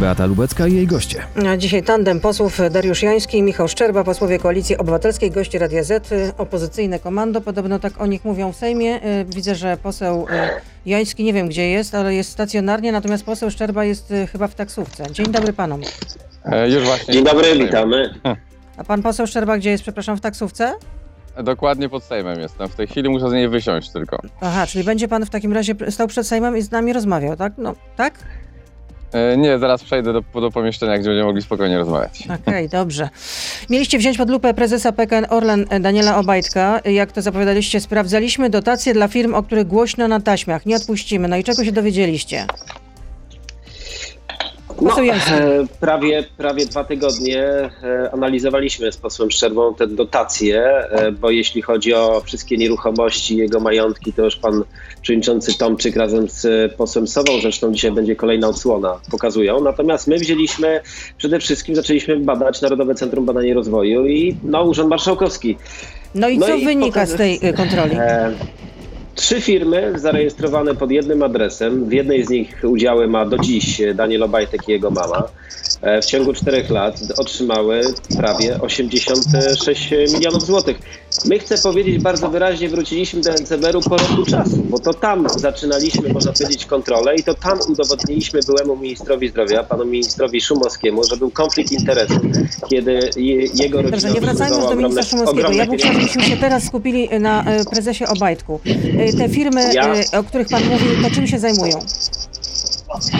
Beata Lubecka i jej goście. A Dzisiaj tandem posłów Dariusz Jański i Michał Szczerba, posłowie Koalicji Obywatelskiej, goście Radia Z, opozycyjne komando, podobno tak o nich mówią w Sejmie. Y, Widzę, że poseł y, Jański nie wiem gdzie jest, ale jest stacjonarnie, natomiast poseł Szczerba jest y, chyba w taksówce. Dzień dobry panom. E, Już właśnie. Dzień dobry, witamy. A pan poseł Szczerba gdzie jest, przepraszam, w taksówce? Dokładnie pod Sejmem jestem. W tej chwili muszę z niej wysiąść tylko. Aha, czyli będzie pan w takim razie stał przed Sejmem i z nami rozmawiał, tak? No, tak? E, Nie, zaraz przejdę do, do pomieszczenia, gdzie będziemy mogli spokojnie rozmawiać. Okej, dobrze. Mieliście wziąć pod lupę prezesa PKN Orlen e, Daniela Obajtka. Jak to zapowiadaliście, sprawdzaliśmy dotacje dla firm, o których głośno na taśmach. Nie odpuścimy. No i czego się dowiedzieliście? Poseł Jański. e, prawie, prawie dwa tygodnie e, analizowaliśmy z posłem Szczerbą te dotacje, e, bo jeśli chodzi o wszystkie nieruchomości, jego majątki, to już pan przewodniczący Tomczyk razem z posłem Sową, zresztą dzisiaj będzie kolejna odsłona, pokazują. Natomiast my wzięliśmy, przede wszystkim zaczęliśmy badać Narodowe Centrum Badania i Rozwoju i no, Urząd Marszałkowski. No i no co i wynika z tej e, kontroli? Trzy firmy zarejestrowane pod jednym adresem. W jednej z nich udziały ma do dziś Daniel Obajtek i jego mama. E, W ciągu czterech lat otrzymały prawie 86 milionów złotych. My chcę powiedzieć bardzo wyraźnie, wróciliśmy do NCBR-u po roku czasu, bo to tam zaczynaliśmy, można powiedzieć, kontrolę i to tam udowodniliśmy byłemu ministrowi zdrowia, panu ministrowi Szumowskiemu, że był konflikt interesów, kiedy je, jego rodzina Dobrze, nie wracajmy już do ministra Szumowskiego. Ja bym pieniądze. żebyśmy się teraz skupili na e, prezesie Obajtku. E, Te firmy, Ja- o których pan mówił, to czym się zajmują?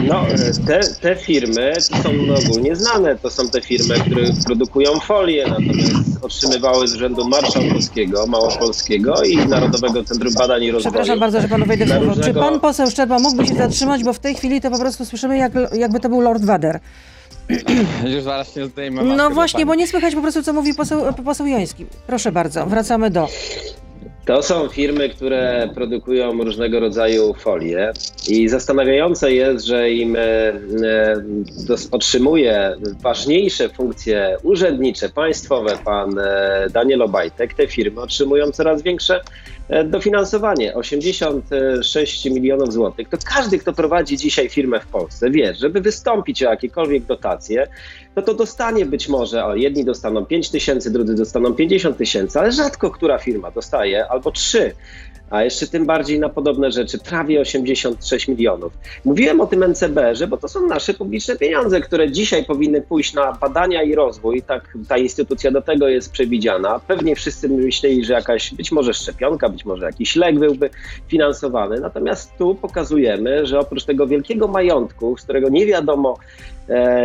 No, te, te firmy są ogólnie znane. To są te firmy, które produkują folię, natomiast otrzymywały z Urzędu Marszałkowskiego, Małopolskiego i Narodowego Centrum Badań i Rozwoju. Przepraszam bardzo, że panu wejdę w słowo. Czy pan poseł Szczerba mógłby się zatrzymać, bo w tej chwili to po prostu słyszymy, jak, jakby to był Lord Vader. Już zaraz się zdejmę No właśnie, bo nie słychać po prostu, co mówi poseł, poseł Joński. Proszę bardzo, wracamy do... To są firmy, które produkują różnego rodzaju folie i zastanawiające jest, że im e, e, otrzymuje ważniejsze funkcje urzędnicze, państwowe pan e, Daniel Obajtek. Te firmy otrzymują coraz większe dofinansowanie, 86 milionów złotych. To każdy, kto prowadzi dzisiaj firmę w Polsce, wie, żeby wystąpić o jakiekolwiek dotacje, no to dostanie być może, o, jedni dostaną 5 tysięcy, drudzy dostaną 50 tysięcy, ale rzadko która firma dostaje albo trzy. A jeszcze tym bardziej na podobne rzeczy, prawie 86 milionów. Mówiłem o tym NCB-że, bo to są nasze publiczne pieniądze, które dzisiaj powinny pójść na badania i rozwój. Tak ta instytucja do tego jest przewidziana. Pewnie wszyscy myśleli, że jakaś być może szczepionka, być może jakiś lek byłby finansowany. Natomiast tu pokazujemy, że oprócz tego wielkiego majątku, z którego nie wiadomo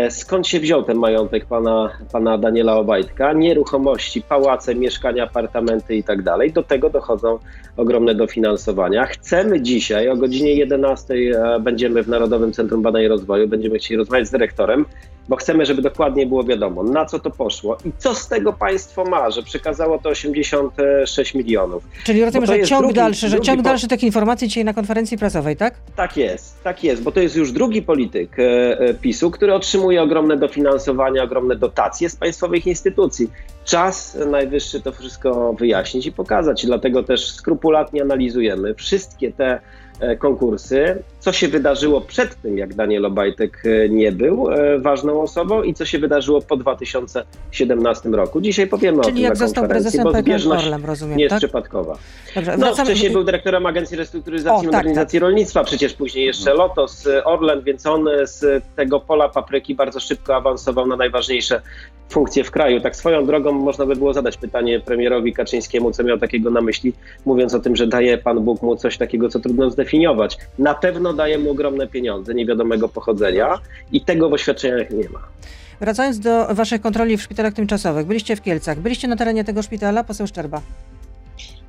skąd się wziął ten majątek pana, pana Daniela Obajtka, nieruchomości, pałace, mieszkania, apartamenty i tak dalej, do tego dochodzą ogromne dofinansowania. Chcemy dzisiaj o godzinie 11 e, będziemy w Narodowym Centrum Badań i Rozwoju, będziemy chcieli rozmawiać z dyrektorem, bo chcemy, żeby dokładnie było wiadomo, na co to poszło i co z tego państwo ma, że przekazało to 86 milionów. Czyli rozumiem, że ciąg drugi- dalszy, że ciąg po- dalszy tych informacji dzisiaj na konferencji prasowej, tak? Tak jest, tak jest, bo to jest już drugi polityk e, e, PiSu, który otrzymuje ogromne dofinansowania, ogromne dotacje z państwowych instytucji. Czas najwyższy to wszystko wyjaśnić i pokazać. Dlatego też skrupulatnie analizujemy wszystkie te konkursy, co się wydarzyło przed tym, jak Daniel Obajtek e, nie był e, ważną osobą i co się wydarzyło po 2017 roku. Dzisiaj powiemy o Czyli tym jak na został konferencji, prezesem bo PKN zbieżność Orlen, rozumiem, nie jest tak? przypadkowa. Dobrze, No, wracamy- wcześniej był dyrektorem Agencji Restrukturyzacji O, i tak, Modernizacji Rolnictwa, przecież później jeszcze Lotos, y, Orlen, więc on z tego pola papryki bardzo szybko awansował na najważniejsze funkcje w kraju. Tak swoją drogą można by było zadać pytanie premierowi Kaczyńskiemu, co miał takiego na myśli, mówiąc o tym, że daje Pan Bóg mu coś takiego, co trudno zdefiniować. Na pewno daje mu ogromne pieniądze niewiadomego pochodzenia i tego w oświadczeniach nie ma. Wracając do waszych kontroli w szpitalach tymczasowych. Byliście w Kielcach. Byliście na terenie tego szpitala, poseł Szczerba?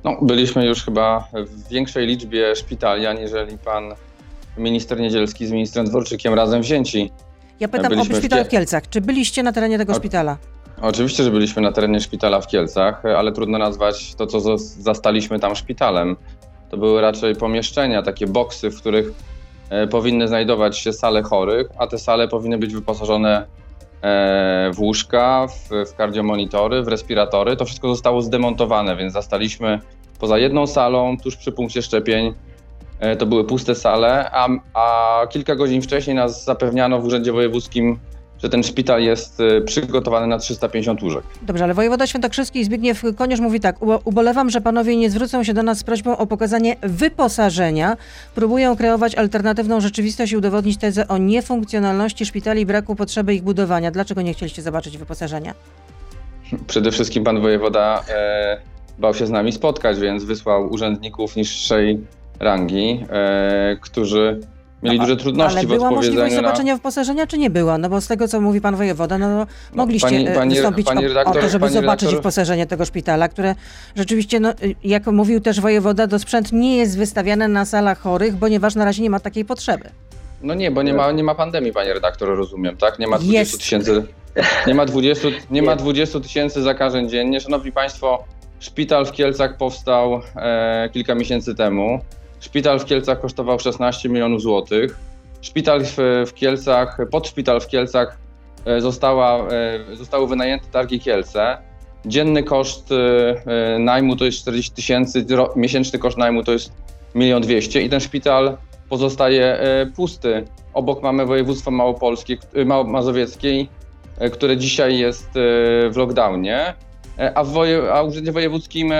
No, byliśmy już chyba w większej liczbie szpitali, aniżeli pan minister Niedzielski z ministrem Dworczykiem razem wzięci. Ja pytam Byliśmy o szpital w Kielcach. Czy byliście na terenie tego O- szpitala? Oczywiście, że byliśmy na terenie szpitala w Kielcach, ale trudno nazwać to, co zas- zastaliśmy tam szpitalem. To były raczej pomieszczenia, takie boksy, w których e, powinny znajdować się sale chorych, a te sale powinny być wyposażone e, w łóżka, w, w kardiomonitory, w respiratory. To wszystko zostało zdemontowane, więc zastaliśmy poza jedną salą, tuż przy punkcie szczepień, e, to były puste sale, a, a kilka godzin wcześniej nas zapewniano w Urzędzie Wojewódzkim, że ten szpital jest e, przygotowany na 350 łóżek. Dobrze, ale wojewoda świętokrzyski Zbigniew Koniusz mówi tak, "Ubo- ubolewam, że panowie nie zwrócą się do nas z prośbą o pokazanie wyposażenia. Próbują kreować alternatywną rzeczywistość i udowodnić tezę o niefunkcjonalności szpitali i braku potrzeby ich budowania. Dlaczego nie chcieliście zobaczyć wyposażenia? Przede wszystkim pan wojewoda e, bał się z nami spotkać, więc wysłał urzędników niższej rangi, e, którzy mieli No, duże trudności Ale w była możliwość na... zobaczenia wyposażenia, czy nie była? No bo z tego, co mówi pan wojewoda, no, mogliście pani- e, pani- wystąpić pani o, o redaktor- to, żeby pani zobaczyć redaktor- wyposażenie tego szpitala, które rzeczywiście, no, y, jak mówił też wojewoda, to sprzęt nie jest wystawiany na salach chorych, ponieważ na razie nie ma takiej potrzeby. No nie, bo nie ma, nie ma pandemii, panie redaktor, rozumiem, tak? Nie ma 20 Jest. tysięcy, nie ma 20, nie ma 20 tysięcy zakażeń dziennie. Szanowni państwo, szpital w Kielcach powstał e, kilka miesięcy temu. Szpital w Kielcach kosztował 16 milionów złotych. Szpital w, w Kielcach, podszpital w Kielcach e, została, e, zostały wynajęte targi Kielce. Dzienny koszt e, najmu to jest 40 tysięcy, miesięczny koszt najmu to jest 1 200 i ten szpital pozostaje pusty. Obok mamy województwo małopolskie, mazowieckie, które dzisiaj jest w lockdownie, a w, woje, a w Urzędzie Wojewódzkim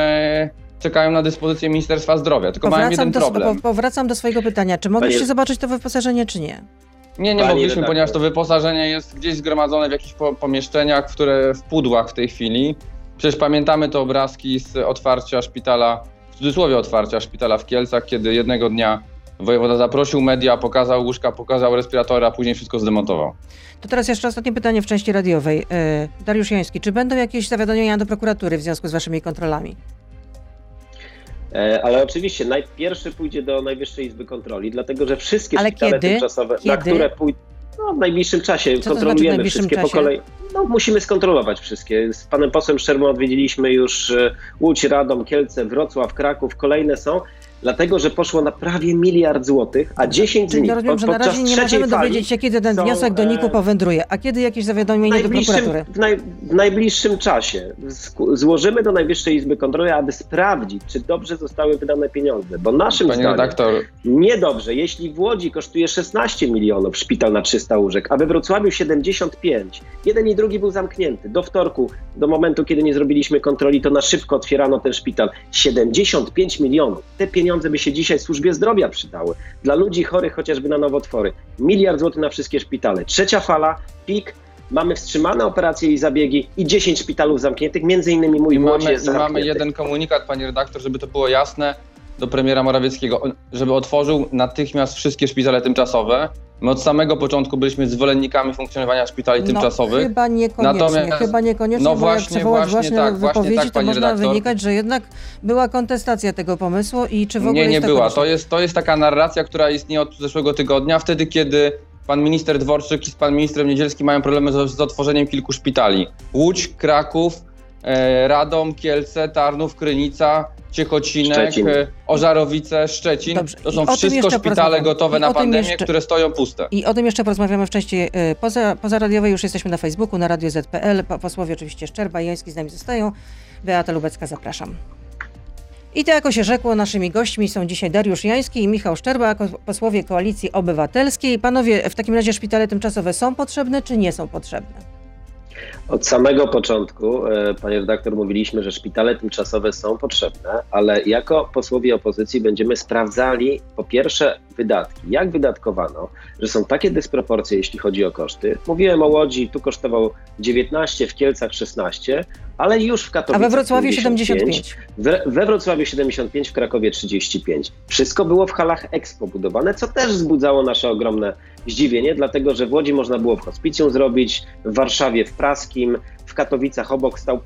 czekają na dyspozycję Ministerstwa Zdrowia. Tylko mają jeden do, problem. po, powracam do swojego pytania. Czy mogliście Panie- zobaczyć to wyposażenie, czy nie? Nie, nie Pani mogliśmy, redaktor. ponieważ to wyposażenie jest gdzieś zgromadzone w jakichś po, pomieszczeniach, które w pudłach w tej chwili. Przecież pamiętamy te obrazki z otwarcia szpitala, w cudzysłowie otwarcia szpitala w Kielcach, kiedy jednego dnia wojewoda zaprosił media, pokazał łóżka, pokazał respiratora, a później wszystko zdemontował. To teraz jeszcze ostatnie pytanie w części radiowej. E, Dariusz Joński, czy będą jakieś zawiadomienia do prokuratury w związku z waszymi kontrolami? E, Ale oczywiście najpierw pójdzie do Najwyższej Izby Kontroli, dlatego że wszystkie Ale szpitale kiedy? tymczasowe, na Kiedy? które pójdą no, w najbliższym czasie, Co znaczy kontrolujemy najbliższym wszystkie czasie? po kolei. No, musimy skontrolować wszystkie. Z panem posłem Szczerbą odwiedziliśmy już e, Łódź, Radom, Kielce, Wrocław, Kraków, kolejne są, dlatego że poszło na prawie miliard złotych, a 10 z Czyli nich no rozumiem, pod- że na razie nie możemy dowiedzieć się, kiedy ten są, wniosek do NIK-u e, powędruje, a kiedy jakieś zawiadomienie do najbliższym, prokuratury. w, naj, w najbliższym czasie złożymy do Najwyższej Izby Kontroli, aby sprawdzić, czy dobrze zostały wydane pieniądze. Bo naszym Panie zdaniem redaktor, niedobrze, jeśli w Łodzi kosztuje 16 milionów szpital na 300 łóżek, a we Wrocławiu 75, jeden i drugi był zamknięty. Do wtorku, do momentu, kiedy nie zrobiliśmy kontroli, to na szybko otwierano ten szpital. 75 milionów. Te pieniądze by się dzisiaj służbie zdrowia przydały. Dla ludzi chorych chociażby na nowotwory. Miliard złotych na wszystkie szpitale. Trzecia fala, pik, mamy wstrzymane operacje i zabiegi i 10 szpitalów zamkniętych, między innymi mój I w Łodzi mamy, jest I mamy zamknięty. jeden komunikat, panie redaktor, żeby to było jasne, do premiera Morawieckiego, żeby otworzył natychmiast wszystkie szpitale tymczasowe. My od samego początku byliśmy zwolennikami funkcjonowania szpitali No, tymczasowych. chyba niekoniecznie, Natomiast- chyba niekoniecznie, no bo właśnie, jak przywołać właśnie właśnie, tak, wypowiedzi, tak, to można redaktor. wynikać, że jednak była kontestacja tego pomysłu i czy w ogóle Nie, nie była. To jest, to jest taka narracja, która istnieje od zeszłego tygodnia, wtedy kiedy pan minister Dworczyk i z pan ministrem Niedzielskim mają problemy z, z otworzeniem kilku szpitali. Łódź, Kraków, e, Radom, Kielce, Tarnów, Krynica, Ciechocinek, Szczecin. e, Ożarowice, Szczecin. Dobrze. To są wszystko szpitale gotowe I na pandemię, jeszcze- które stoją puste. I o tym jeszcze porozmawiamy w części y, poza, pozaradiowej. Już jesteśmy na Facebooku, na Radio ZPL. Po- Posłowie oczywiście Szczerba i Joński z nami zostają. Beata Lubecka, zapraszam. I to jako się rzekło, naszymi gośćmi są dzisiaj Dariusz Jański i Michał Szczerba, posłowie Koalicji Obywatelskiej. Panowie, w takim razie szpitale tymczasowe są potrzebne, czy nie są potrzebne? Od samego początku, e, panie redaktor, mówiliśmy, że szpitale tymczasowe są potrzebne, ale jako posłowie opozycji będziemy sprawdzali po pierwsze wydatki, jak wydatkowano, że są takie dysproporcje, jeśli chodzi o koszty. Mówiłem o Łodzi, tu kosztował 19, w Kielcach 16, ale już w A Katowicach we Wrocławiu 75, 75. We, Wrocławiu 75, w Krakowie 35. Wszystko było w halach Expo budowane, co też wzbudzało nasze ogromne zdziwienie, dlatego że w Łodzi można było w hospicjum zrobić, w Warszawie w Praskim, w Katowicach obok stał.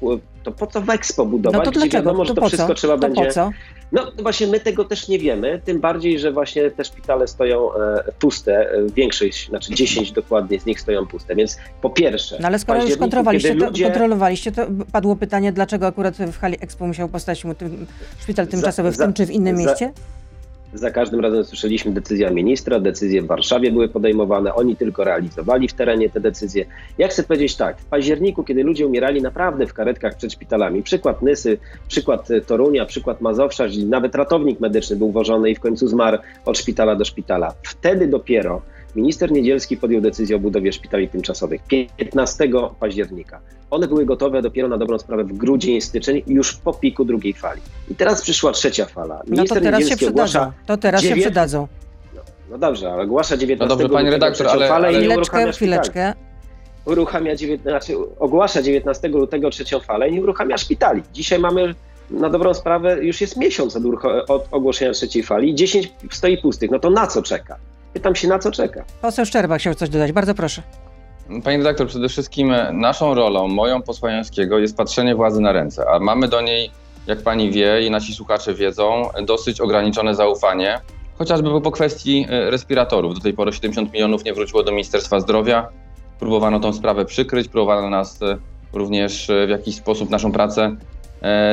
To po co w Expo No budować? to gdzie dlaczego? wiadomo, że To to wszystko co? trzeba To będzie. po co? No właśnie my tego też nie wiemy, tym bardziej, że właśnie te szpitale stoją e, puste, e, większość, znaczy 10 dokładnie z nich stoją puste, więc po pierwsze... No ale w skoro już kontrolowaliście to, ludzie- kontrolowaliście, to padło pytanie, dlaczego akurat w hali Expo musiał powstać mu tym, szpital tymczasowy w za- tym czy w innym za- mieście? Za każdym razem słyszeliśmy decyzja ministra, decyzje w Warszawie były podejmowane, oni tylko realizowali w terenie te decyzje. Ja chcę powiedzieć tak, w październiku, kiedy ludzie umierali naprawdę w karetkach przed szpitalami, przykład Nysy, przykład Torunia, przykład Mazowsza, nawet ratownik medyczny był wożony i w końcu zmarł od szpitala do szpitala. Wtedy dopiero Minister Niedzielski podjął decyzję o budowie szpitali tymczasowych 15 października. One były gotowe dopiero na dobrą sprawę w grudzień, styczeń, już po piku drugiej fali. I teraz przyszła trzecia fala. Minister no to teraz się przydadzą. To teraz dziewię... się przydadzą. No, no, dobrze, ale ogłasza 19 no dobrze, pani redaktor, ale, falę ale... i chwileczkę, chwileczkę. Uruchamia 19, znaczy ogłasza 19 lutego trzecią falę i nie uruchamia szpitali. Dzisiaj mamy na dobrą sprawę już jest miesiąc od, od ogłoszenia trzeciej fali, 10 stoi pustych. No to na co czeka? Pytam się, na co czeka. Poseł Szczerba chciał coś dodać. Bardzo proszę. Panie redaktor, przede wszystkim naszą rolą, moją posła Jańskiego jest patrzenie władzy na ręce, a mamy do niej, jak pani wie i nasi słuchacze wiedzą, dosyć ograniczone zaufanie, chociażby po kwestii e, respiratorów. Do tej pory 70 milionów nie wróciło do Ministerstwa Zdrowia. Próbowano tą sprawę przykryć, próbowano nas e, również e, w jakiś sposób naszą pracę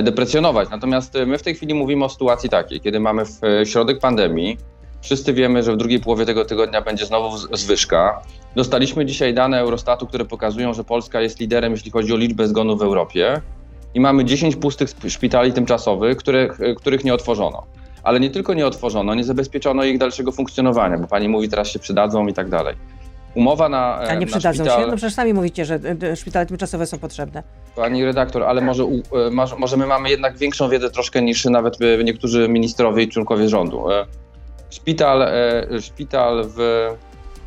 deprecjonować. Natomiast my w tej chwili mówimy o sytuacji takiej, kiedy mamy w środek pandemii, Wszyscy wiemy, że w drugiej połowie tego tygodnia będzie znowu zwyżka. Dostaliśmy dzisiaj dane Eurostatu, które pokazują, że Polska jest liderem, jeśli chodzi o liczbę zgonów w Europie. I mamy 10 pustych szpitali tymczasowych, których, których nie otworzono. Ale nie tylko nie otworzono, nie zabezpieczono ich dalszego funkcjonowania, bo pani mówi, teraz się przydadzą i tak dalej. Umowa na. A nie na przydadzą szpital... się? No przecież sami mówicie, że szpitale tymczasowe są potrzebne. Pani redaktor, ale może, e, może my mamy jednak większą wiedzę troszkę niż nawet niektórzy ministrowie i członkowie rządu. Szpital, e, szpital w,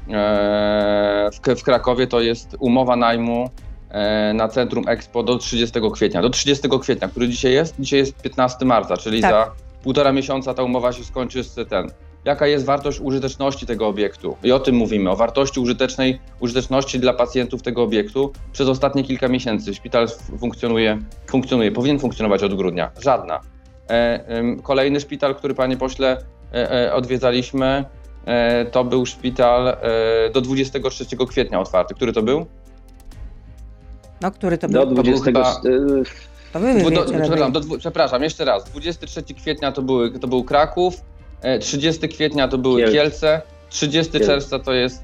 e, w, Krakowie to jest umowa najmu e, na Centrum Expo do 30 kwietnia. Do 30 kwietnia, który dzisiaj jest? Dzisiaj jest 15 marca, czyli tak. za półtora miesiąca ta umowa się skończy z ten. Jaka jest wartość użyteczności tego obiektu? I o tym mówimy, o wartości użytecznej, użyteczności dla pacjentów tego obiektu przez ostatnie kilka miesięcy. Szpital funkcjonuje, funkcjonuje powinien funkcjonować od grudnia. Żadna. Kolejny szpital, który panie pośle odwiedzaliśmy, e, to był szpital do 23 kwietnia otwarty. Który to był? No, który to był? Do 20... To, chyba... to wy do, przepraszam, do, przepraszam, jeszcze raz. 23 kwietnia to, były, to był Kraków, 30 kwietnia to były Kielce, Kielce 30 Kielce. czerwca to jest,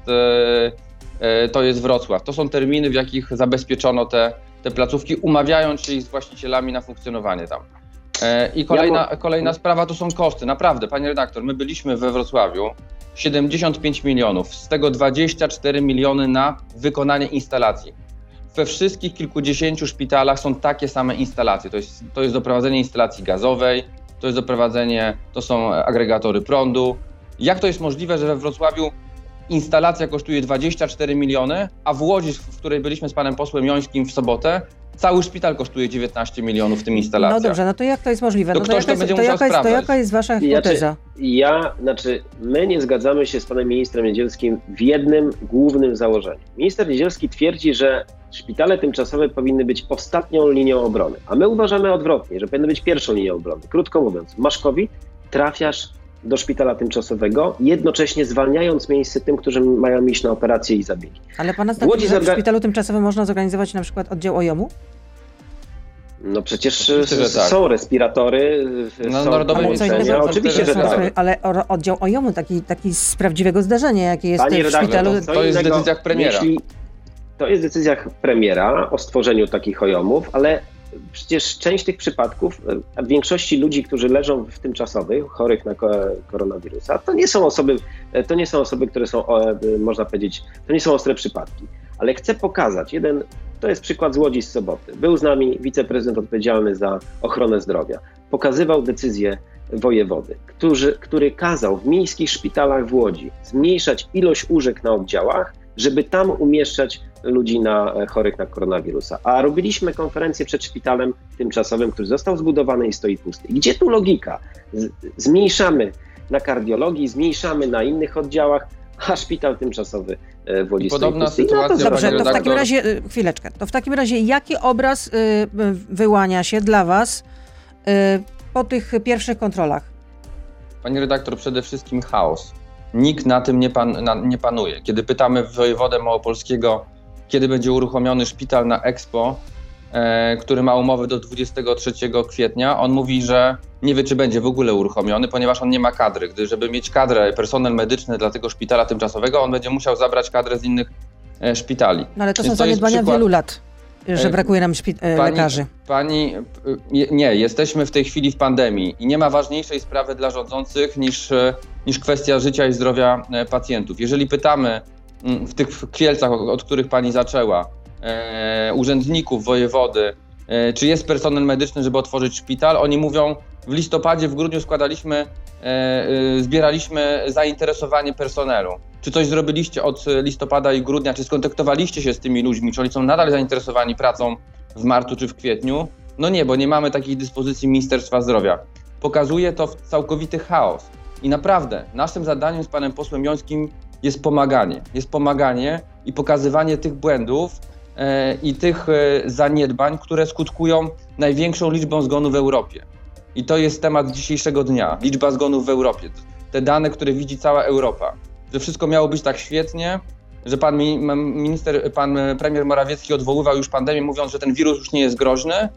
to jest Wrocław. To są terminy, w jakich zabezpieczono te, te placówki, umawiając się z właścicielami na funkcjonowanie tam. E, I kolejna, kolejna sprawa to są koszty. Naprawdę, panie redaktor, my byliśmy we Wrocławiu. 75 milionów, z tego 24 miliony na wykonanie instalacji. We wszystkich kilkudziesięciu szpitalach są takie same instalacje. To jest, to jest doprowadzenie instalacji gazowej, to jest doprowadzenie, to są agregatory prądu. Jak to jest możliwe, że we Wrocławiu instalacja kosztuje 24 miliony, a w Łodzi, w której byliśmy z panem posłem Jońskim w sobotę, Cały szpital kosztuje 19 milionów w tym instalacja. No dobrze, no to jak to jest możliwe? To no ktoś to, to jest, będzie to, musiał jaka to jaka jest wasza hipoteza? Ja, ja, znaczy, my nie zgadzamy się z panem ministrem Niedzielskim w jednym głównym założeniu. Minister Niedzielski twierdzi, że szpitale tymczasowe powinny być ostatnią linią obrony, a my uważamy odwrotnie, że powinny być pierwszą linią obrony. Krótko mówiąc, masz COVID, trafiasz do szpitala tymczasowego, jednocześnie zwalniając miejsce tym, którzy mają iść na operacje i zabiegi. Ale pana zdaniem, że w szpitalu tymczasowym można zorganizować na przykład oddział OJOM-u? No przecież tak. są respiratory, no, są narodowe połączenia, oczywiście, że tak. Ale oddział OJOM-u, taki, taki z prawdziwego zdarzenia, jakie jest Panie w szpitalu... To, to jest w decyzjach premiera. Jeśli, to jest w decyzjach premiera o stworzeniu takich OJOM-ów, ale przecież część tych przypadków, w większości ludzi, którzy leżą w tymczasowych, chorych na koronawirusa, to nie są osoby, to nie są osoby, które są, można powiedzieć, to nie są ostre przypadki. Ale chcę pokazać jeden, to jest przykład z Łodzi z soboty. Był z nami wiceprezydent odpowiedzialny za ochronę zdrowia. Pokazywał decyzję wojewody, który, który kazał w miejskich szpitalach w Łodzi zmniejszać ilość łóżek na oddziałach, żeby tam umieszczać ludzi na, e, chorych na koronawirusa. A robiliśmy konferencję przed szpitalem tymczasowym, który został zbudowany i stoi pusty. Gdzie tu logika? Z, zmniejszamy na kardiologii, zmniejszamy na innych oddziałach, a szpital tymczasowy e, w Łodzi Podobna pusty. sytuacja. No to dobrze, to w takim razie, e, chwileczkę, to w takim razie jaki obraz wyłania się dla Was po tych pierwszych kontrolach? Pani redaktor, przede wszystkim chaos. Nikt na tym nie, pan, na, nie panuje. Kiedy pytamy wojewodę małopolskiego, kiedy będzie uruchomiony szpital na Expo, e, który ma umowę do 23 kwietnia, on mówi, że nie wie, czy będzie w ogóle uruchomiony, ponieważ on nie ma kadry. Gdy, żeby mieć kadrę, personel medyczny dla tego szpitala tymczasowego, on będzie musiał zabrać kadrę z innych e, szpitali. No ale to Więc są jest zaniedbania przykład- wielu lat, że E, brakuje nam e, Pani, lekarzy. Pani, je- nie, jesteśmy w tej chwili w pandemii i nie ma ważniejszej sprawy dla rządzących niż, e, niż kwestia życia i zdrowia e, pacjentów. Jeżeli pytamy mm, w tych Kielcach, od, których Pani zaczęła, e, urzędników, wojewody, e, czy jest personel medyczny, żeby otworzyć szpital, oni mówią, w listopadzie, w grudniu składaliśmy, e, e, zbieraliśmy zainteresowanie personelu. Czy coś zrobiliście od listopada i grudnia? Czy skontaktowaliście się z tymi ludźmi? Czy oni są nadal zainteresowani pracą w marcu czy w kwietniu? No nie, bo nie mamy takiej dyspozycji Ministerstwa Zdrowia. Pokazuje to całkowity chaos. I naprawdę, naszym zadaniem z panem posłem Jońskim jest pomaganie. Jest pomaganie i pokazywanie tych błędów e, i tych e, zaniedbań, które skutkują największą liczbą zgonów w Europie. I to jest temat dzisiejszego dnia. Liczba zgonów w Europie. Te dane, które widzi cała Europa. Że wszystko miało być tak świetnie, że pan minister, pan e, premier Morawiecki odwoływał już pandemię, mówiąc, że ten wirus już nie jest groźny.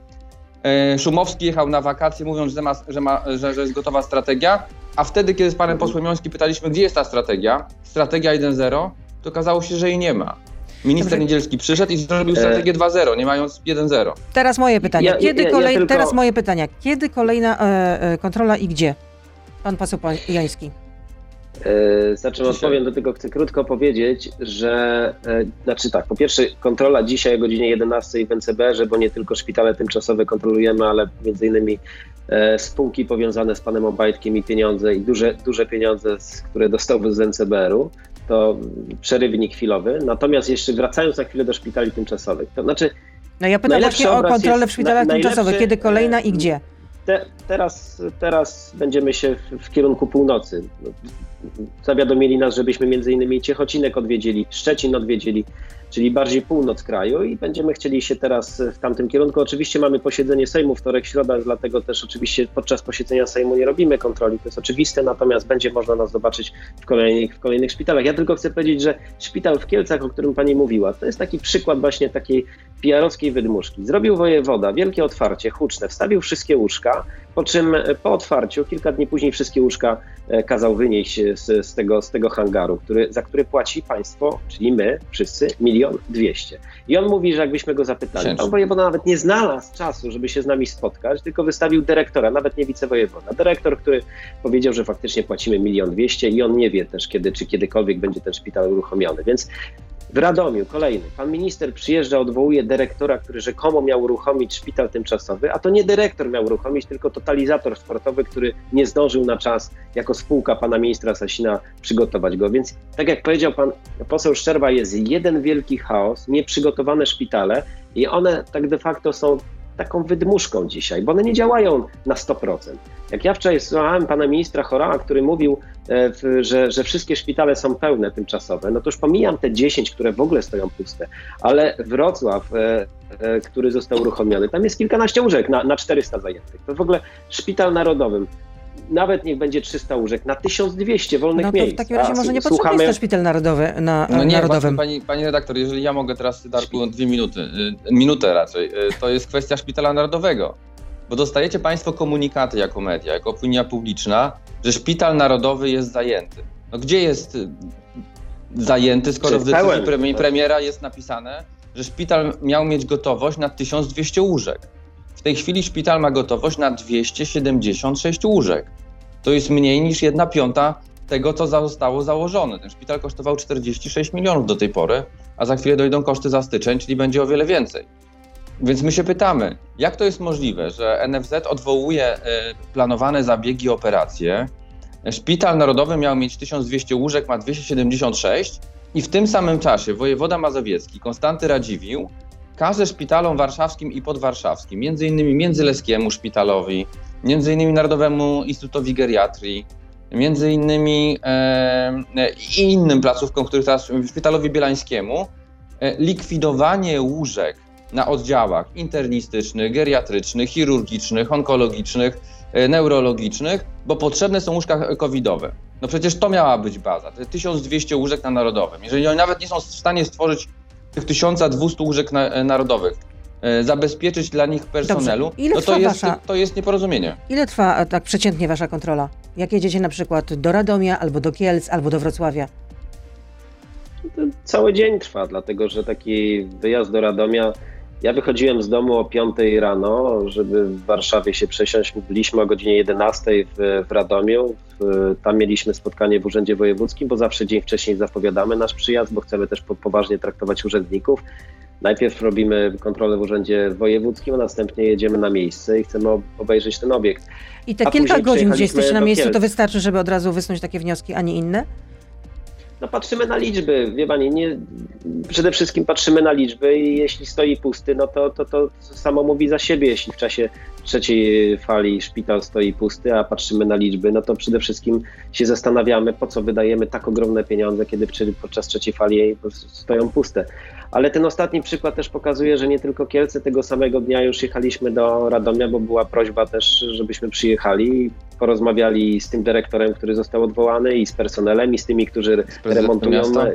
E, Szumowski jechał na wakacje, mówiąc, że, ma, że, ma, że, że jest gotowa strategia. A wtedy, kiedy z panem posłem Jońskim pytaliśmy, gdzie jest ta strategia, strategia 1.0, to okazało się, że jej nie ma. Minister Dobrze. Niedzielski przyszedł i zrobił E. strategię 2.0, nie mając 1.0. Teraz moje pytanie. Ja- Kiedy ja- ja kolej... tylko- Teraz moje pytania. Kiedy kolejna e, e, kontrola i gdzie? Pan poseł Jański. E, Znaczy, odpowiem do tego, chcę krótko powiedzieć, że e, znaczy tak, po pierwsze kontrola dzisiaj o godzinie 11 w NCBR, bo nie tylko szpitale tymczasowe kontrolujemy, ale między innymi e, spółki powiązane z panem Obajtkiem i pieniądze i duże, duże pieniądze, z, które dostał z NCBR-u, to przerywnik chwilowy. Natomiast jeszcze wracając na chwilę do szpitali tymczasowych, to znaczy No ja pytam właśnie o kontrolę w szpitalach na- tymczasowych. Kiedy kolejna i e, gdzie? te, teraz, teraz będziemy się w, w kierunku północy. Zawiadomili nas, żebyśmy między innymi Ciechocinek odwiedzili, Szczecin odwiedzili, czyli bardziej północ kraju i będziemy chcieli się teraz w tamtym kierunku. Oczywiście mamy posiedzenie Sejmu wtorek, środa, dlatego też oczywiście podczas posiedzenia Sejmu nie robimy kontroli, to jest oczywiste, natomiast będzie można nas zobaczyć w kolejnych, w kolejnych szpitalach. Ja tylko chcę powiedzieć, że szpital w Kielcach, o którym pani mówiła, to jest taki przykład właśnie takiej PR-owskiej wydmuszki. Zrobił wojewoda wielkie otwarcie, huczne, wstawił wszystkie łóżka, po czym e, po otwarciu, kilka dni później wszystkie łóżka e, kazał wynieść z, z, tego, z tego hangaru, który, za który płaci państwo, czyli my wszyscy, milion dwieście. I on mówi, że jakbyśmy go zapytali, pan wojewoda nawet nie znalazł czasu, żeby się z nami spotkać, tylko wystawił dyrektora, nawet nie wicewojewoda. Dyrektor, który powiedział, że faktycznie płacimy milion dwieście i on nie wie też kiedy, czy kiedykolwiek będzie ten szpital uruchomiony. Więc w Radomiu kolejny. Pan minister przyjeżdża, odwołuje dyrektora, który rzekomo miał uruchomić szpital tymczasowy, a to nie dyrektor miał uruchomić, tylko totalizator sportowy, który nie zdążył na czas jako spółka pana ministra Sasina przygotować go. Więc tak jak powiedział pan poseł Szczerba, jest jeden wielki chaos, nieprzygotowane szpitale i one tak de facto są taką wydmuszką dzisiaj, bo one nie działają na 100%. Jak ja wczoraj słuchałem pana ministra Chorała, który mówił, e, że, że wszystkie szpitale są pełne tymczasowe, no to już pomijam te 10, które w ogóle stoją puste, ale Wrocław, e, e, który został uruchomiony, tam jest kilkanaście łóżek na, na 400 zajętych. To w ogóle szpital narodowym, nawet niech będzie 300 łóżek, na 1200 wolnych No to miejsc. w takim razie może nie słuchamy- potrzebny jest szpital narodowy na No nie, narodowym. pani, pani redaktor, jeżeli ja mogę teraz, Darku, dwie minuty, y, minutę raczej, y, to jest kwestia Szpitala Narodowego. Bo dostajecie Państwo komunikaty jako media, jako opinia publiczna, że Szpital Narodowy jest zajęty. No gdzie jest y, zajęty, skoro w decyzji premiera jest napisane, że szpital miał mieć gotowość na 1200 łóżek. W tej chwili szpital ma gotowość na 276 łóżek. To jest mniej niż jedna piąta tego, co zostało założone. Ten szpital kosztował 46 milionów do tej pory, a za chwilę dojdą koszty za styczeń, czyli będzie o wiele więcej. Więc my się pytamy, jak to jest możliwe, że NFZ odwołuje e, planowane zabiegi, operacje, Szpital Narodowy miał mieć 1200 łóżek, ma 276 i w tym samym czasie wojewoda mazowiecki Konstanty Radziwiłł każe szpitalom warszawskim i podwarszawskim, między innymi Międzyleskiemu Szpitalowi, między innymi Narodowemu Instytutowi Geriatrii, między innymi e, i innym placówkom, których teraz Szpitalowi Bielańskiemu, e, likwidowanie łóżek na oddziałach internistycznych, geriatrycznych, chirurgicznych, onkologicznych, e, neurologicznych, bo potrzebne są łóżka covidowe. No przecież to miała być baza, te 1200 łóżek na narodowym. Jeżeli oni nawet nie są w stanie stworzyć tych 1200 łóżek na, e, narodowych, e, zabezpieczyć dla nich personelu, Dobrze. Ile no to jest, wasza- to jest nieporozumienie. Ile trwa e, tak przeciętnie wasza kontrola? Jak jedziecie na przykład do Radomia, albo do Kielc, albo do Wrocławia? To cały dzień trwa, dlatego że taki wyjazd do Radomia. Ja wychodziłem z domu o 5 rano, żeby w Warszawie się przesiąść. Byliśmy o godzinie 11 w, w Radomiu. W, tam mieliśmy spotkanie w Urzędzie Wojewódzkim, bo zawsze dzień wcześniej zapowiadamy nasz przyjazd, bo chcemy też po, poważnie traktować urzędników. Najpierw robimy kontrolę w Urzędzie Wojewódzkim, a następnie jedziemy na miejsce i chcemy ob- obejrzeć ten obiekt. I te A kilka godzin, gdzie jesteście na miejscu, to wystarczy, żeby od razu wysnuć takie wnioski, a nie inne? No patrzymy na liczby, wie pani, nie, przede wszystkim patrzymy na liczby i jeśli stoi pusty, no to, to, to samo mówi za siebie. Jeśli w czasie trzeciej fali szpital stoi pusty, a patrzymy na liczby, no to przede wszystkim się zastanawiamy, po co wydajemy tak ogromne pieniądze, kiedy podczas trzeciej fali stoją puste. Ale ten ostatni przykład też pokazuje, że nie tylko Kielce, tego samego dnia już jechaliśmy do Radomia, bo była prośba też, żebyśmy przyjechali i porozmawiali z tym dyrektorem, który został odwołany i z personelem i z tymi, którzy prezydentem remontują miasta?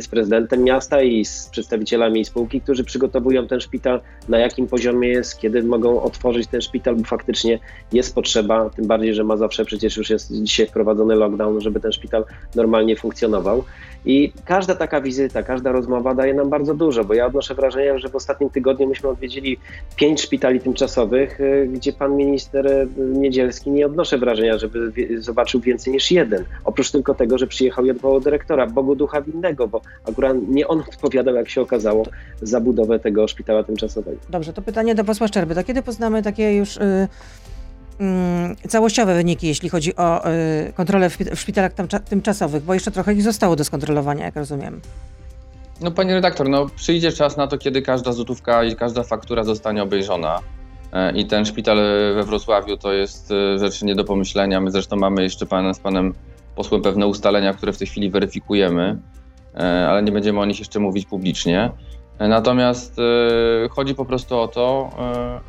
Z prezydentem miasta i z przedstawicielami spółki, którzy przygotowują ten szpital, na jakim poziomie jest, kiedy mogą otworzyć ten szpital, bo faktycznie jest potrzeba, tym bardziej, że ma zawsze przecież już jest dzisiaj wprowadzony lockdown, żeby ten szpital normalnie funkcjonował. I każda taka wizyta, każda rozmowa daje nam bardzo dużo, bo ja odnoszę wrażenie, że w ostatnim tygodniu myśmy odwiedzili pięć szpitali tymczasowych, y, gdzie pan minister y, Niedzielski nie odnoszę wrażenia, żeby zobaczył więcej niż jeden. Oprócz tylko tego, że przyjechał i odwołał dyrektora, Bogu ducha winnego, bo akurat nie on odpowiadał, jak się okazało, za budowę tego szpitala tymczasowego. Dobrze, to pytanie do posła Szczerby. To kiedy poznamy takie już y, mm, całościowe wyniki, jeśli chodzi o y, kontrolę w, w szpitalach tymczasowych? Bo jeszcze trochę ich zostało do skontrolowania, jak rozumiem. No panie redaktor, no przyjdzie czas na to, kiedy każda złotówka i każda faktura zostanie obejrzona. E, I ten szpital we Wrocławiu to jest e, rzecz nie do pomyślenia. My zresztą mamy jeszcze pan, z panem posłem pewne ustalenia, które w tej chwili weryfikujemy, ale nie będziemy o nich jeszcze mówić publicznie. E, Natomiast e, chodzi po prostu o to,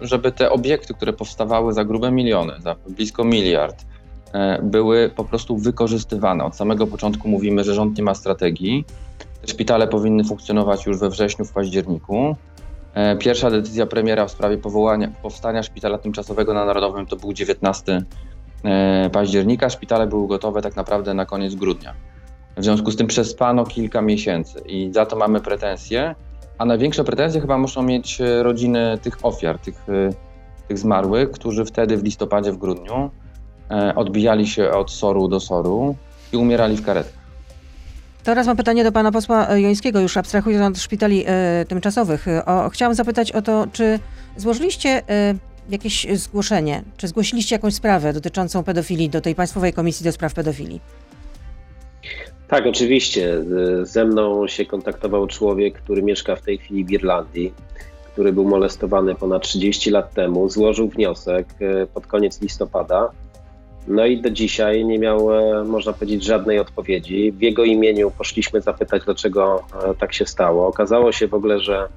e, żeby te obiekty, które powstawały za grube miliony, za blisko miliard, e, były po prostu wykorzystywane. Od samego początku mówimy, że rząd nie ma strategii. Te szpitale powinny funkcjonować już we wrześniu, w październiku. E, Pierwsza decyzja premiera w sprawie powołania, powstania szpitala tymczasowego na Narodowym to był 19 e, października. Szpitale były gotowe tak naprawdę na koniec grudnia. W związku z tym przespano kilka miesięcy i za to mamy pretensje, a największe pretensje chyba muszą mieć e, rodziny tych ofiar, tych, e, tych zmarłych, którzy wtedy w listopadzie, w grudniu e, odbijali się od soru do soru i umierali w karetkach. Teraz mam pytanie do pana posła Jońskiego, już abstrahując od szpitali tymczasowych. O, chciałam zapytać o to, czy złożyliście jakieś zgłoszenie, czy zgłosiliście jakąś sprawę dotyczącą pedofilii do tej Państwowej Komisji do Spraw Pedofilii? Tak, oczywiście. Ze mną się kontaktował człowiek, który mieszka w tej chwili w Irlandii, który był molestowany ponad 30 lat temu. Złożył wniosek e, pod koniec listopada. No i do dzisiaj nie miał, e, można powiedzieć, żadnej odpowiedzi. W jego imieniu poszliśmy zapytać, dlaczego e, tak się stało. Okazało się w ogóle, że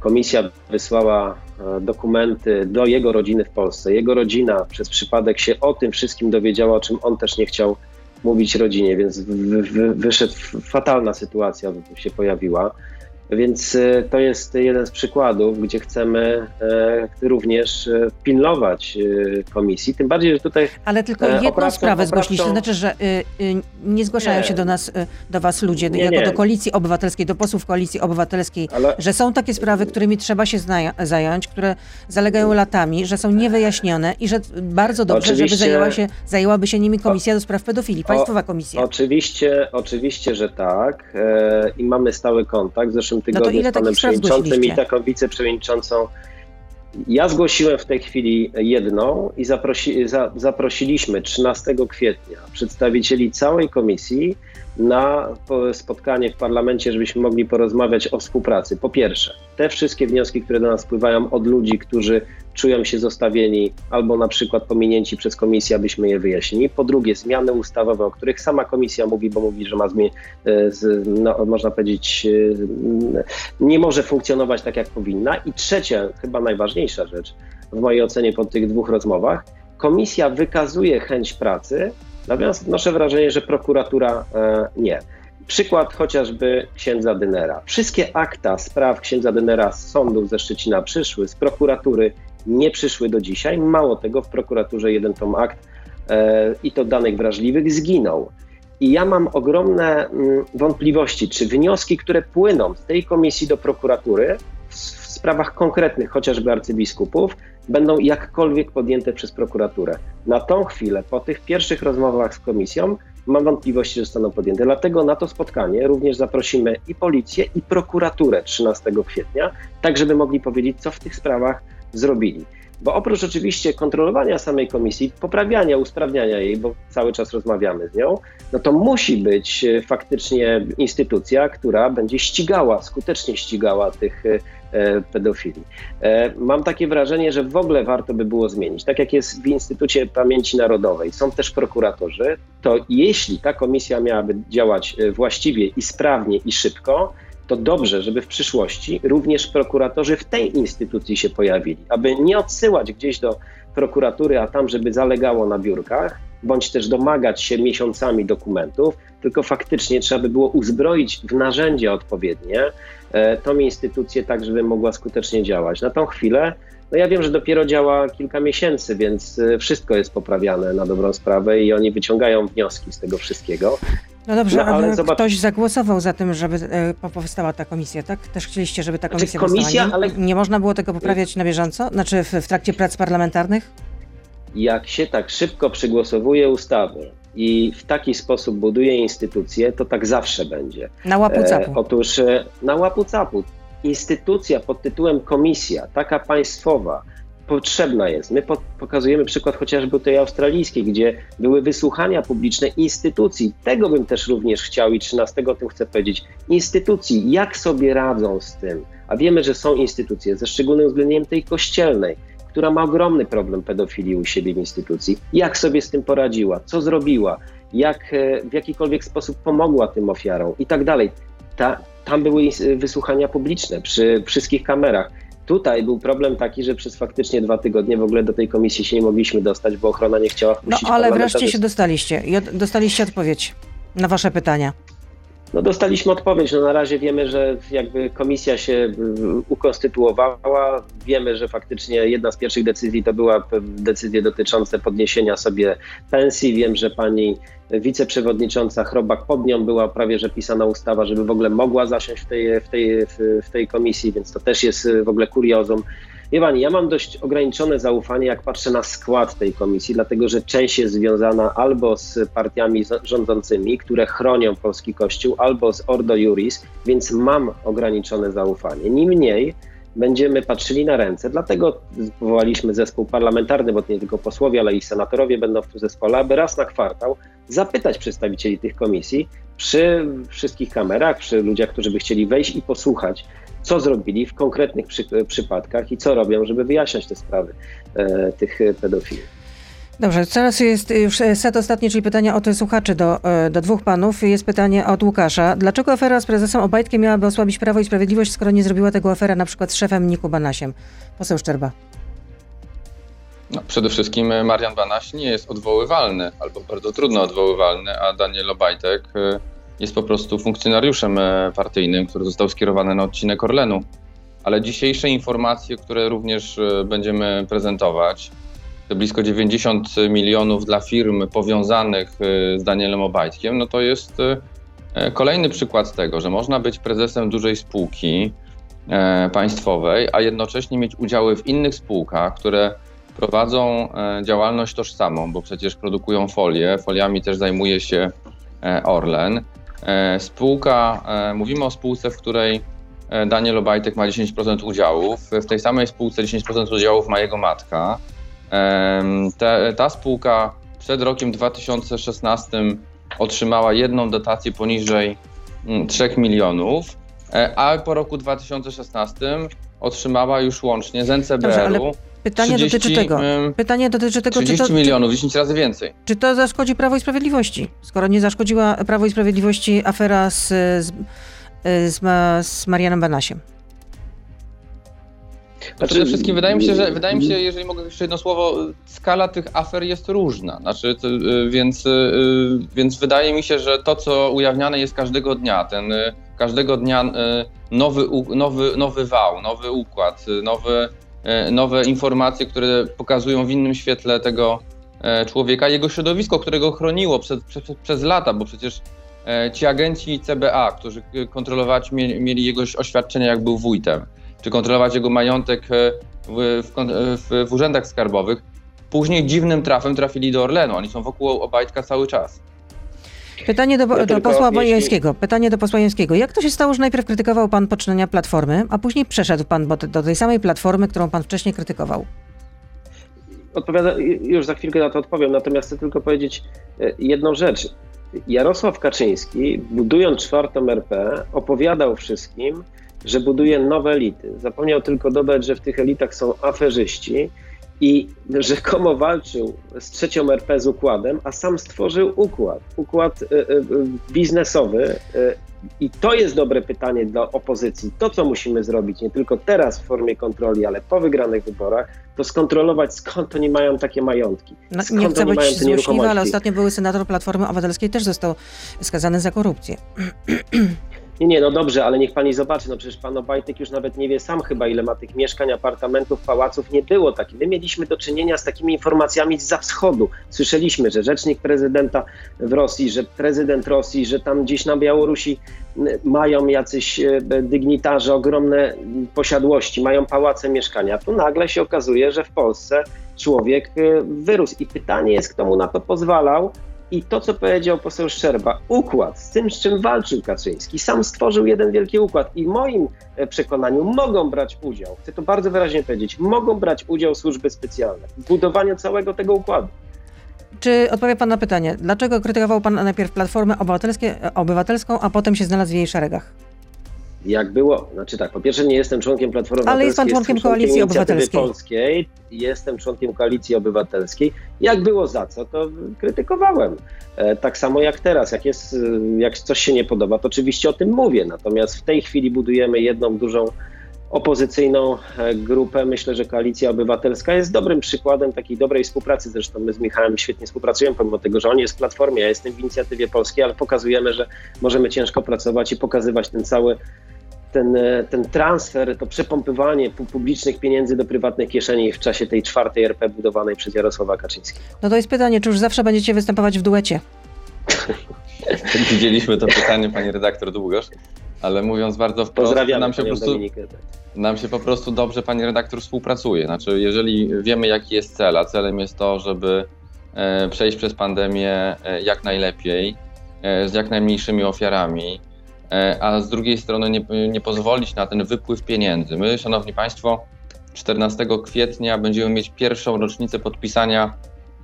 komisja wysłała dokumenty do jego rodziny w Polsce. Jego rodzina przez przypadek się o tym wszystkim dowiedziała, o czym on też nie chciał mówić rodzinie, więc wy, wy, wyszedł, fatalna sytuacja się pojawiła. Więc e, to jest jeden z przykładów, gdzie chcemy e, również e, pilnować komisji. Tym bardziej, że tutaj Ale tylko jedną oprawcą- sprawę zgłosiliście, to znaczy, że y, y, nie zgłaszają Nie. się do nas, y, do was ludzie, Nie, jako nie. do Koalicji Obywatelskiej, do posłów Koalicji Obywatelskiej, ale że są takie sprawy, którymi trzeba się zająć, które zalegają latami, że są niewyjaśnione i że bardzo dobrze, Oczywiście- żeby zajęła się, zajęłaby się nimi Komisja do Spraw Pedofilii, Państwowa Komisja. Oczywiście, oczywiście, że tak. I mamy stały kontakt. W zeszłym tygodniu No z panem przewodniczącym i taką wiceprzewodniczącą. Ja zgłosiłem w tej chwili jedną i zaprosi, za, zaprosiliśmy 13 kwietnia przedstawicieli całej komisji na po- spotkanie w parlamencie, żebyśmy mogli porozmawiać o współpracy. Po pierwsze, te wszystkie wnioski, które do nas wpływają od ludzi, którzy czują się zostawieni albo na przykład pominięci przez komisję, abyśmy je wyjaśnili. Po drugie, zmiany ustawowe, o których sama komisja mówi, bo mówi, że ma zmienić, no, można powiedzieć, e, nie może funkcjonować tak, jak powinna. I trzecia, chyba najważniejsza rzecz w mojej ocenie po tych dwóch rozmowach, komisja wykazuje chęć pracy, natomiast noszę wrażenie, że prokuratura e, nie. Przykład chociażby księdza Dynera. Wszystkie akta spraw księdza Dynera z sądów ze Szczecina przyszły, z prokuratury nie przyszły do dzisiaj. Mało tego, w prokuraturze jeden tom akt e, i to danych wrażliwych zginął. I ja mam ogromne mm, wątpliwości, czy wnioski, które płyną z tej komisji do prokuratury w, w sprawach konkretnych, chociażby arcybiskupów, będą jakkolwiek podjęte przez prokuraturę. Na tą chwilę, po tych pierwszych rozmowach z komisją, mam wątpliwości, że zostaną podjęte. Dlatego na to spotkanie również zaprosimy i policję, i prokuraturę 13 kwietnia, tak żeby mogli powiedzieć, co w tych sprawach zrobili. Bo oprócz oczywiście kontrolowania samej komisji, poprawiania, usprawniania jej, bo cały czas rozmawiamy z nią, no to musi być e, faktycznie instytucja, która będzie ścigała, skutecznie ścigała tych e, pedofili. E, mam takie wrażenie, że w ogóle warto by było zmienić. Tak jak jest w Instytucie Pamięci Narodowej, są też prokuratorzy, to jeśli ta komisja miałaby działać właściwie i sprawnie i szybko, to dobrze, żeby w przyszłości również prokuratorzy w tej instytucji się pojawili, aby nie odsyłać gdzieś do prokuratury, a tam, żeby zalegało na biurkach, bądź też domagać się miesiącami dokumentów, tylko faktycznie trzeba by było uzbroić w narzędzia odpowiednie e, tą instytucję tak, żeby mogła skutecznie działać. Na tą chwilę, no ja wiem, że dopiero działa kilka miesięcy, więc e, wszystko jest poprawiane na dobrą sprawę i oni wyciągają wnioski z tego wszystkiego. No dobrze, no, ale zobacz... ktoś zagłosował za tym, żeby e, powstała ta komisja, tak? Też chcieliście, żeby ta komisja, znaczy, komisja powstała. Nie, ale... nie można było tego poprawiać na bieżąco? Znaczy w, w trakcie prac parlamentarnych? Jak się tak szybko przygłosowuje ustawy i w taki sposób buduje instytucje, to tak zawsze będzie. Na łapu capu. E, otóż e, na łapu capu. Instytucja pod tytułem komisja, taka państwowa, potrzebna jest. My pokazujemy przykład chociażby tej australijskiej, gdzie były wysłuchania publiczne instytucji. Tego bym też również chciał i 13 o tym chcę powiedzieć. Instytucji, jak sobie radzą z tym? A wiemy, że są instytucje, ze szczególnym uwzględnieniem tej kościelnej, która ma ogromny problem pedofilii u siebie w instytucji. Jak sobie z tym poradziła? Co zrobiła? Jak e, w jakikolwiek sposób pomogła tym ofiarom i tak dalej. Ta, tam były wysłuchania publiczne przy wszystkich kamerach. Tutaj był problem taki, że przez faktycznie dwa tygodnie w ogóle do tej komisji się nie mogliśmy dostać, bo ochrona nie chciała wpuścić No ale wreszcie się dostaliście i dostaliście odpowiedź na wasze pytania. No dostaliśmy odpowiedź. No na razie wiemy, że jakby komisja się y, ukonstytuowała. Wiemy, że faktycznie jedna z pierwszych decyzji to była decyzja dotycząca podniesienia sobie pensji. Wiem, że pani wiceprzewodnicząca Chrobak pod nią była prawie że pisana ustawa, żeby w ogóle mogła zasiąść w tej, w tej, w tej komisji, więc to też jest w ogóle kuriozum. Wie pani, ja mam dość ograniczone zaufanie, jak patrzę na skład tej komisji, dlatego że część jest związana albo z partiami rządzącymi, które chronią polski kościół, albo z Ordo Juris, więc mam ograniczone zaufanie. Niemniej będziemy patrzyli na ręce, dlatego powołaliśmy zespół parlamentarny, bo nie tylko posłowie, ale i senatorowie będą w tym zespole, aby raz na kwartał zapytać przedstawicieli tych komisji przy wszystkich kamerach, przy ludziach, którzy by chcieli wejść i posłuchać, co zrobili w konkretnych przy, przypadkach i co robią, żeby wyjaśniać te sprawy e, tych pedofili. Dobrze, teraz jest już set ostatni, czyli pytania od słuchaczy do, e, do dwóch panów. Jest pytanie od Łukasza. Dlaczego afera z prezesem Obajtkiem miałaby osłabić Prawo i Sprawiedliwość, skoro nie zrobiła tego afera na przykład z szefem Niku Banasiem? Poseł Szczerba. No, przede wszystkim Marian Banaś nie jest odwoływalny, albo bardzo trudno odwoływalny, a Daniel Obajtek e, jest po prostu funkcjonariuszem e, partyjnym, który został skierowany na odcinek Orlenu. Ale dzisiejsze informacje, które również e, będziemy prezentować, te blisko 90 milionów dla firm powiązanych e, z Danielem Obajtkiem, no to jest kolejny przykład tego, że można być prezesem dużej spółki państwowej, a jednocześnie mieć udziały w innych spółkach, które prowadzą działalność tożsamą, bo przecież produkują folie. Foliami też zajmuje się Orlen. E, spółka, e, mówimy o spółce, w której e, Daniel Obajtek ma 10% udziałów. W tej samej spółce 10% udziałów ma jego matka. Ta spółka przed rokiem 2016 otrzymała jedną dotację poniżej 3 mm, milionów, a po roku 2016 otrzymała już łącznie z NCBR-u Pytanie 30, dotyczy tego. Pytanie dotyczy tego, 30 czy to, milionów, 10 razy więcej. Czy to zaszkodzi Prawo i Sprawiedliwości? Skoro nie zaszkodziła Prawo i Sprawiedliwości afera z, z, z, z Marianem Banasiem. Znaczy, Przede wszystkim wydaje mi się, że wydaje mi się, jeżeli mogę jeszcze jedno słowo, skala tych afer jest różna. Znaczy, to, y, więc, y, więc wydaje mi się, że to, co ujawniane jest każdego dnia, ten każdego dnia nowy, nowy, nowy wał, nowy układ, nowy, nowe informacje, które pokazują w innym świetle tego człowieka, jego środowisko, którego chroniło przez, przez, przez lata, bo przecież ci agenci CBA, którzy kontrolować mieli jego oświadczenia, jak był wójtem czy kontrolować jego majątek e, w, w, w, w urzędach skarbowych. Później dziwnym trafem trafili do Orlenu. Oni są wokół Obajtka cały czas. Pytanie do, ja do posła Bojańskiego. Pytanie do posła Jańskiego. Jak to się stało, że najpierw krytykował pan poczynania Platformy, a później przeszedł pan do tej samej Platformy, którą pan wcześniej krytykował? Odpowiada, już za chwilkę na to odpowiem, natomiast chcę tylko powiedzieć e, jedną rzecz. Jarosław Kaczyński, budując czwartą RP, opowiadał wszystkim, że buduje nowe elity. Zapomniał tylko dodać, że w tych elitach są aferzyści i rzekomo walczył z trzecią RP z układem, a sam stworzył układ, układ y, y, y, biznesowy. I to jest dobre pytanie dla opozycji. To, co musimy zrobić, nie tylko teraz w formie kontroli, ale po wygranych wyborach, to skontrolować, skąd oni mają takie majątki. No, nie chcę być złośliwa, ale ostatnio były senator Platformy Obywatelskiej też został skazany za korupcję. Nie, nie, no dobrze, ale niech pani zobaczy, no przecież pan Obajtek już nawet nie wie sam chyba, ile ma tych mieszkań, apartamentów, pałaców. Nie było takich. My mieliśmy do czynienia z takimi informacjami z wschodu. Słyszeliśmy, że rzecznik prezydenta w Rosji, że prezydent Rosji, że tam gdzieś na Białorusi mają jacyś e, dygnitarze ogromne posiadłości, mają pałace, mieszkania. Tu nagle się okazuje, że w Polsce człowiek e, wyrósł. I pytanie jest, kto mu na to pozwalał, i to, co powiedział poseł Szczerba, układ z tym, z czym walczył Kaczyński, sam stworzył jeden wielki układ i w moim e, przekonaniu mogą brać udział, chcę to bardzo wyraźnie powiedzieć, mogą brać udział służby specjalne w budowaniu całego tego układu. Czy odpowie Pan na pytanie, dlaczego krytykował Pan najpierw Platformę Obywatelską, a potem się znalazł w jej szeregach? Jak było, znaczy tak, po pierwsze nie jestem członkiem Platformy Ale jest pan członkiem Koalicji Obywatelskiej. Polskiej, jestem członkiem Koalicji Obywatelskiej. Jak było za co, to krytykowałem. E, tak samo jak teraz, jak, jest, jak coś się nie podoba, to oczywiście o tym mówię. Natomiast w tej chwili budujemy jedną dużą opozycyjną e, grupę. Myślę, że Koalicja Obywatelska jest dobrym przykładem takiej dobrej współpracy. Zresztą my z Michałem świetnie współpracujemy, pomimo tego, że on jest w Platformie, ja jestem w Inicjatywie Polskiej, ale pokazujemy, że możemy ciężko pracować i pokazywać ten cały ten, e, ten transfer, to przepompywanie publicznych pieniędzy do prywatnych kieszeni w czasie tej czwartej RP budowanej przez Jarosława Kaczyńskiego. No to jest pytanie, czy już zawsze będziecie występować w duecie? Widzieliśmy to pytanie, pani redaktor Długosz, ale mówiąc bardzo wprost, nam się, po prostu, tak. nam się po prostu dobrze pani redaktor współpracuje. Znaczy, jeżeli wiemy, jaki jest cel, a celem jest to, żeby e, przejść przez pandemię e, jak najlepiej, z jak najmniejszymi ofiarami, a z drugiej strony nie, nie pozwolić na ten wypływ pieniędzy. My, Szanowni Państwo, 14 kwietnia będziemy mieć pierwszą rocznicę podpisania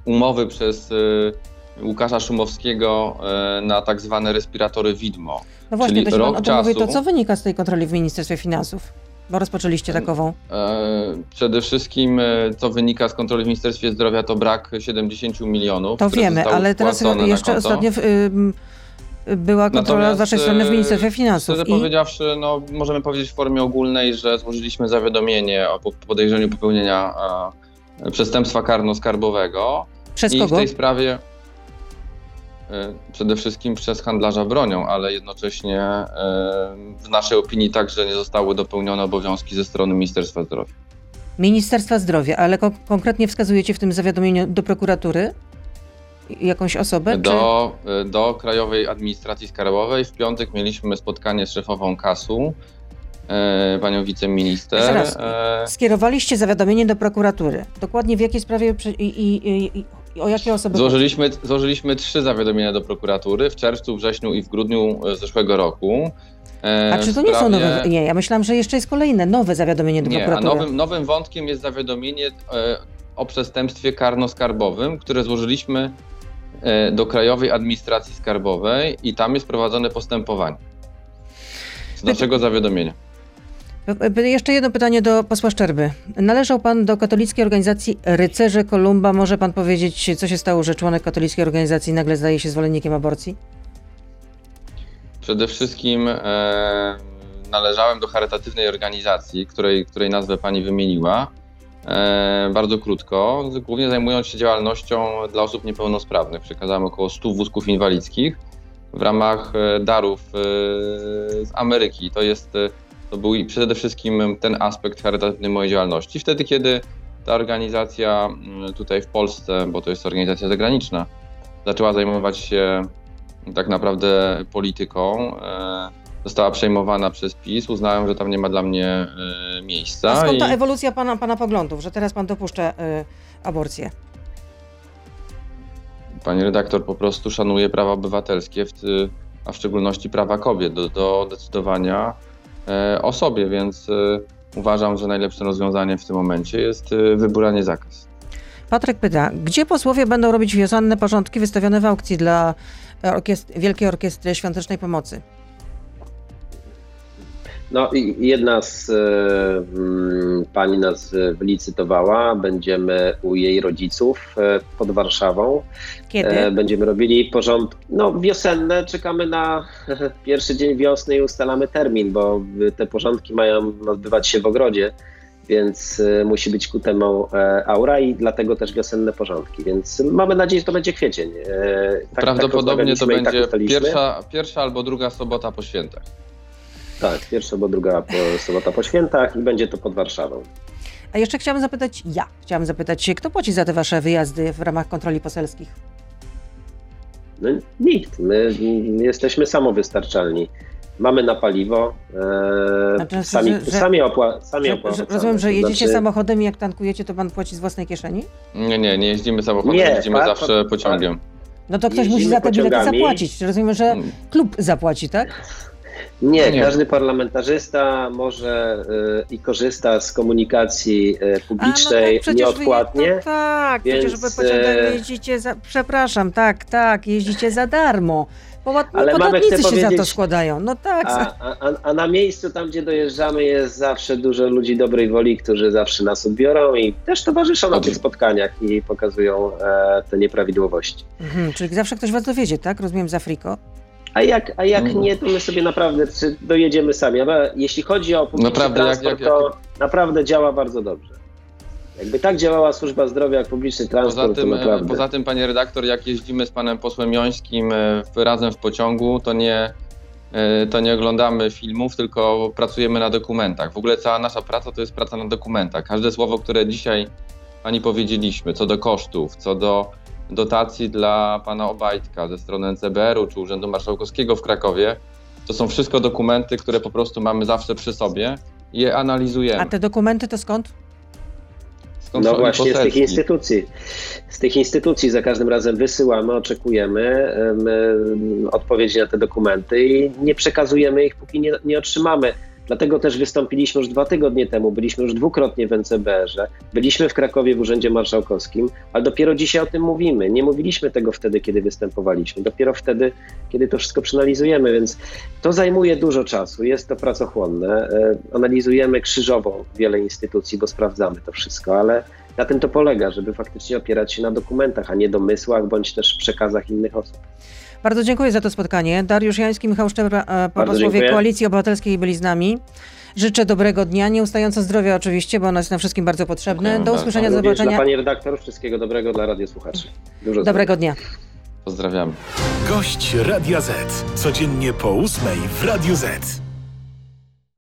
umowy przez e, Łukasza Szumowskiego e, na tak zwane respiratory widmo. No właśnie, Czyli to rok czasu, mówi, to co wynika z tej kontroli w Ministerstwie Finansów? Bo rozpoczęliście takową. Przede wszystkim, co wynika z kontroli w Ministerstwie Zdrowia, to brak 70 milionów. To wiemy, ale teraz jeszcze ostatnio w, była kontrola z waszej strony w Ministerstwie Finansów. Szczerze i... powiedziawszy, no, możemy powiedzieć w formie ogólnej, że złożyliśmy zawiadomienie o podejrzeniu popełnienia e, przestępstwa karno-skarbowego. Przez I kogo? w tej sprawie e, przede wszystkim przez handlarza bronią, ale jednocześnie e, w naszej opinii także nie zostały dopełnione obowiązki ze strony Ministerstwa Zdrowia. Ministerstwa Zdrowia, ale ko konkretnie wskazujecie w tym zawiadomieniu do prokuratury? Jakąś osobę? Do, czy... do Krajowej Administracji Skarbowej. W piątek mieliśmy spotkanie z szefową KAS-u, e, panią wiceminister. Zaraz, e... Skierowaliście zawiadomienie do prokuratury. Dokładnie w jakiej sprawie i, i, i, o jakie osoby? Złożyliśmy, złożyliśmy trzy zawiadomienia do prokuratury w czerwcu, wrześniu i w grudniu e, zeszłego roku. E, a czy to nie są nowe? Nie, ja myślałam, że jeszcze jest kolejne nowe zawiadomienie do nie, prokuratury. A nowym, nowym wątkiem jest zawiadomienie o przestępstwie karno-skarbowym, które złożyliśmy E, do Krajowej Administracji Skarbowej i tam jest prowadzone postępowanie. Z naszego zawiadomienia. E, jeszcze jedno pytanie do posła Szczerby. Należał pan do katolickiej organizacji Rycerze Kolumba. Może pan powiedzieć, co się stało, że członek katolickiej organizacji nagle staje się zwolennikiem aborcji? Przede wszystkim e, należałem do charytatywnej organizacji, której, której nazwę pani wymieniła. E, bardzo krótko, głównie zajmując się działalnością dla osób niepełnosprawnych. Przekazałem około 100 wózków inwalidzkich w ramach e, darów e, z Ameryki. To jest, to był przede wszystkim ten aspekt charytatywny mojej działalności. Wtedy, kiedy ta organizacja mm, tutaj w Polsce, bo to jest organizacja zagraniczna, zaczęła zajmować się tak naprawdę polityką, została przejmowana przez PiS, uznałem, że tam nie ma dla mnie e, miejsca. A skąd ta i- ewolucja pana, pana poglądów, że teraz pan dopuszcza y, aborcję? Pani redaktor po prostu szanuje prawa obywatelskie, w, a w szczególności prawa kobiet do, do decydowania e, o sobie, więc uważam, że najlepszym rozwiązaniem w tym momencie jest wybór, a nie zakaz. Patryk pyta, gdzie posłowie będą robić wiosenne porządki wystawione w aukcji dla Wielkiej Orkiestry Świątecznej Pomocy? No i jedna z mm, pani nas wylicytowała. Będziemy u jej rodziców e, pod Warszawą. Kiedy? E, Będziemy robili porządki. No, wiosenne, czekamy na pierwszy dzień wiosny i ustalamy termin, bo te porządki mają odbywać się w ogrodzie, więc musi być ku temu e, aura i dlatego też wiosenne porządki. Więc mamy nadzieję, że to będzie kwiecień. E, tak- tak Prawdopodobnie to tak będzie ustaliliśmy. pierwsza, pierwsza albo druga sobota po świętach. Tak, pierwsza albo druga po, sobota po świętach i będzie to pod Warszawą. A jeszcze chciałam zapytać, ja chciałam zapytać się, kto płaci za te wasze wyjazdy w ramach kontroli poselskich? No, nikt. My jesteśmy samowystarczalni. Mamy na paliwo. E, Znaczy, sami, że- sami, opła, sami Że, opłacamy. rozumiem, że jedziecie znaczy- samochodem i jak tankujecie, to pan płaci z własnej kieszeni? Nie, nie, nie jeździmy samochodem, Nie, jeździmy pa- zawsze pociągiem. No to ktoś Jeździmy musi za te bilety zapłacić. Rozumiem, że Mm. klub zapłaci, tak? Nie, Nie. każdy parlamentarzysta może y, i korzysta z komunikacji y, publicznej przecież nieodpłatnie. Wy, no tak, więc, przecież wy pociągami e, jeździcie za... Przepraszam, tak, tak, jeździcie za darmo. Połat... Ale mamy, Podatnicy się za to składają. No tak. A, a, a- a na miejscu, tam gdzie dojeżdżamy, jest zawsze dużo ludzi dobrej woli, którzy zawsze nas odbiorą i też towarzyszą na tych spotkaniach i pokazują e, te nieprawidłowości. Mhm, czyli zawsze ktoś was dowiedzie, tak? Rozumiem, z Afriko. A jak, a jak Mm. nie, to my sobie naprawdę dojedziemy sami. Ale jeśli chodzi o publiczny Naprawdę, jak- transport, jak- to naprawdę działa bardzo dobrze. Jakby tak działała służba zdrowia jak publiczny transport, Poza tym, e, naprawdę. poza tym, panie redaktor, jak jeździmy z panem posłem Jońskim e, razem w pociągu, to nie, e, to nie oglądamy filmów, tylko pracujemy na dokumentach. W ogóle cała nasza praca to jest praca na dokumentach. Każde słowo, które dzisiaj pani powiedzieliśmy, co do kosztów, co do dotacji dla pana Obajtka ze strony NCBR-u czy Urzędu Marszałkowskiego w Krakowie, to są wszystko dokumenty, które po prostu mamy zawsze przy sobie i je analizujemy. A te dokumenty to skąd? z No właśnie z tych instytucji. Z tych instytucji za każdym razem wysyłamy, oczekujemy em, em, odpowiedzi na te dokumenty i nie przekazujemy ich, póki nie, nie otrzymamy. Dlatego też wystąpiliśmy już dwa tygodnie temu, byliśmy już dwukrotnie w NCBR-ze, byliśmy w Krakowie w Urzędzie Marszałkowskim, ale dopiero dzisiaj o tym mówimy. Nie mówiliśmy tego wtedy, kiedy występowaliśmy, dopiero wtedy, kiedy to wszystko przeanalizujemy, więc to zajmuje dużo czasu, jest to pracochłonne. E, Analizujemy krzyżowo wiele instytucji, bo sprawdzamy to wszystko, ale na tym to polega, żeby faktycznie opierać się na dokumentach, a nie domysłach bądź też przekazach innych osób. Bardzo dziękuję za to spotkanie. Dariusz Jański, Michał Szczebra, e, posłowie dziękuję. Koalicji Obywatelskiej byli z nami. Życzę dobrego dnia, nieustająco zdrowia oczywiście, bo ono jest nam wszystkim bardzo potrzebne. Dziękuję Do bardzo. usłyszenia, do Również dla zobaczenia. Pani redaktor wszystkiego dobrego dla radiosłuchaczy. Dużo zdrowia. Dobrego dnia. Pozdrawiamy. Gość Radia Z. Codziennie po ósmej w Radio Z.